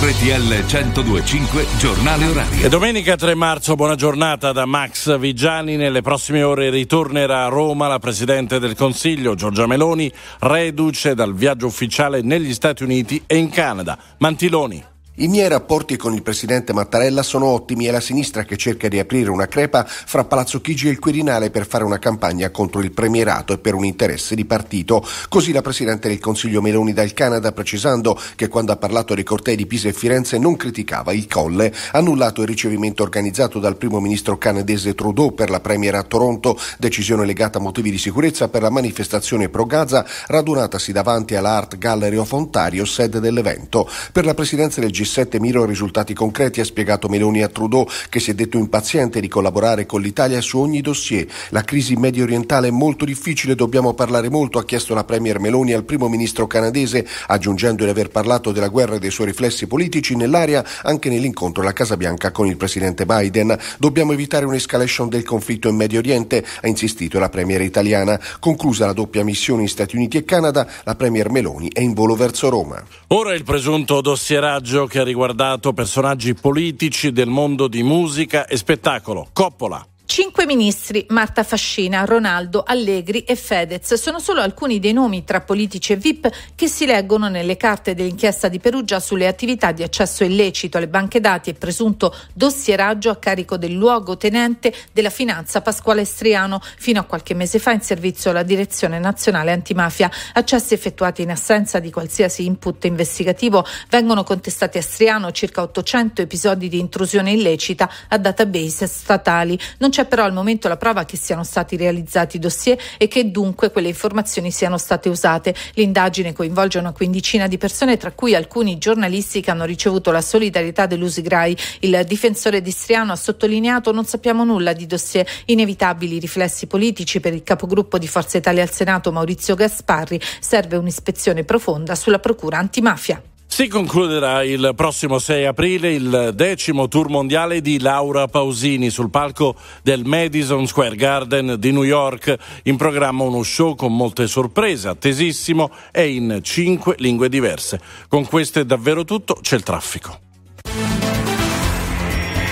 RTL 1025 Giornale Orario. E domenica 3 marzo, buona giornata da Max Vigiani. Nelle prossime ore ritornerà a Roma la Presidente del Consiglio, Giorgia Meloni, reduce dal viaggio ufficiale negli Stati Uniti e in Canada. Mantiloni. I miei rapporti con il presidente Mattarella sono ottimi e la sinistra che cerca di aprire una crepa fra Palazzo Chigi e il Quirinale per fare una campagna contro il premierato e per un interesse di partito. Così la presidente del Consiglio Meloni dal Canada, precisando che quando ha parlato dei cortei di Pisa e Firenze non criticava il colle, annullato il ricevimento organizzato dal primo ministro canadese Trudeau per la premier a Toronto, decisione legata a motivi di sicurezza per la manifestazione pro Gaza radunatasi davanti alla Art Gallery of Ontario, sede dell'evento. Per la presidenza del G7 G7 mirano risultati concreti, ha spiegato Meloni a Trudeau, che si è detto impaziente di collaborare con l'Italia su ogni dossier. La crisi medio orientale è molto difficile, dobbiamo parlare molto, ha chiesto la Premier Meloni al primo ministro canadese, aggiungendo di aver parlato della guerra e dei suoi riflessi politici nell'area anche nell'incontro alla Casa Bianca con il presidente Biden. Dobbiamo evitare un'escalation del conflitto in Medio Oriente, ha insistito la Premier italiana. Conclusa la doppia missione in Stati Uniti e Canada, la Premier Meloni è in volo verso Roma. Ora il presunto dossieraggio che ha riguardato personaggi politici del mondo di musica e spettacolo. Coppola. Cinque ministri, Marta Fascina, Ronaldo, Allegri e Fedez, sono solo alcuni dei nomi tra politici e VIP che si leggono nelle carte dell'inchiesta di Perugia sulle attività di accesso illecito alle banche dati e presunto dossieraggio a carico del luogotenente della finanza Pasquale Striano, fino a qualche mese fa in servizio alla Direzione Nazionale Antimafia. Accessi effettuati in assenza di qualsiasi input investigativo vengono contestati a Striano circa 800 episodi di intrusione illecita a database statali. Non c'è però al momento la prova che siano stati realizzati dossier e che dunque quelle informazioni siano state usate. L'indagine coinvolge una quindicina di persone, tra cui alcuni giornalisti che hanno ricevuto la solidarietà dell'Usigrai. Il difensore di Striano ha sottolineato non sappiamo nulla di dossier, inevitabili riflessi politici per il capogruppo di Forza Italia al Senato Maurizio Gasparri. Serve un'ispezione profonda sulla procura antimafia. Si concluderà il prossimo 6 aprile il decimo tour mondiale di Laura Pausini sul palco del Madison Square Garden di New York. In programma uno show con molte sorprese, attesissimo e in cinque lingue diverse. Con questo è davvero tutto, c'è il traffico.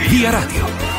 Via Radio.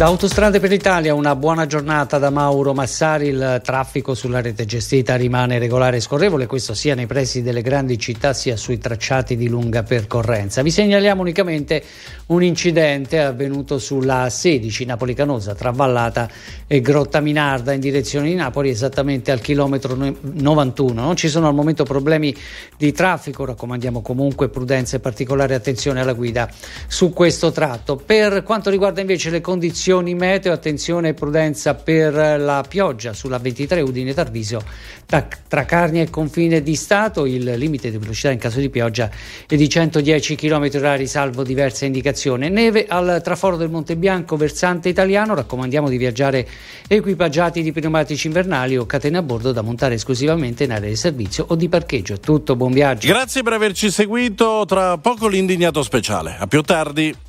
Da Autostrade per l'Italia una buona giornata da Mauro Massari, il traffico sulla rete gestita rimane regolare e scorrevole, questo sia nei pressi delle grandi città sia sui tracciati di lunga percorrenza. Vi segnaliamo unicamente un incidente avvenuto sulla 16 Napoli-Canosa tra Vallata e Grotta Minarda in direzione di Napoli esattamente al chilometro 91. Non ci sono al momento problemi di traffico, raccomandiamo comunque prudenza e particolare attenzione alla guida su questo tratto. Per quanto riguarda invece le condizioni condizioni meteo, attenzione e prudenza per la pioggia sulla 23 Udine Tarvisio tra, tra Carnia e confine di Stato, il limite di velocità in caso di pioggia è di 110 km h salvo diverse indicazioni. Neve al traforo del Monte Bianco, versante italiano, raccomandiamo di viaggiare equipaggiati di pneumatici invernali o catene a bordo da montare esclusivamente in area di servizio o di parcheggio. Tutto, buon viaggio. Grazie per averci seguito, tra poco l'indignato speciale. A più tardi.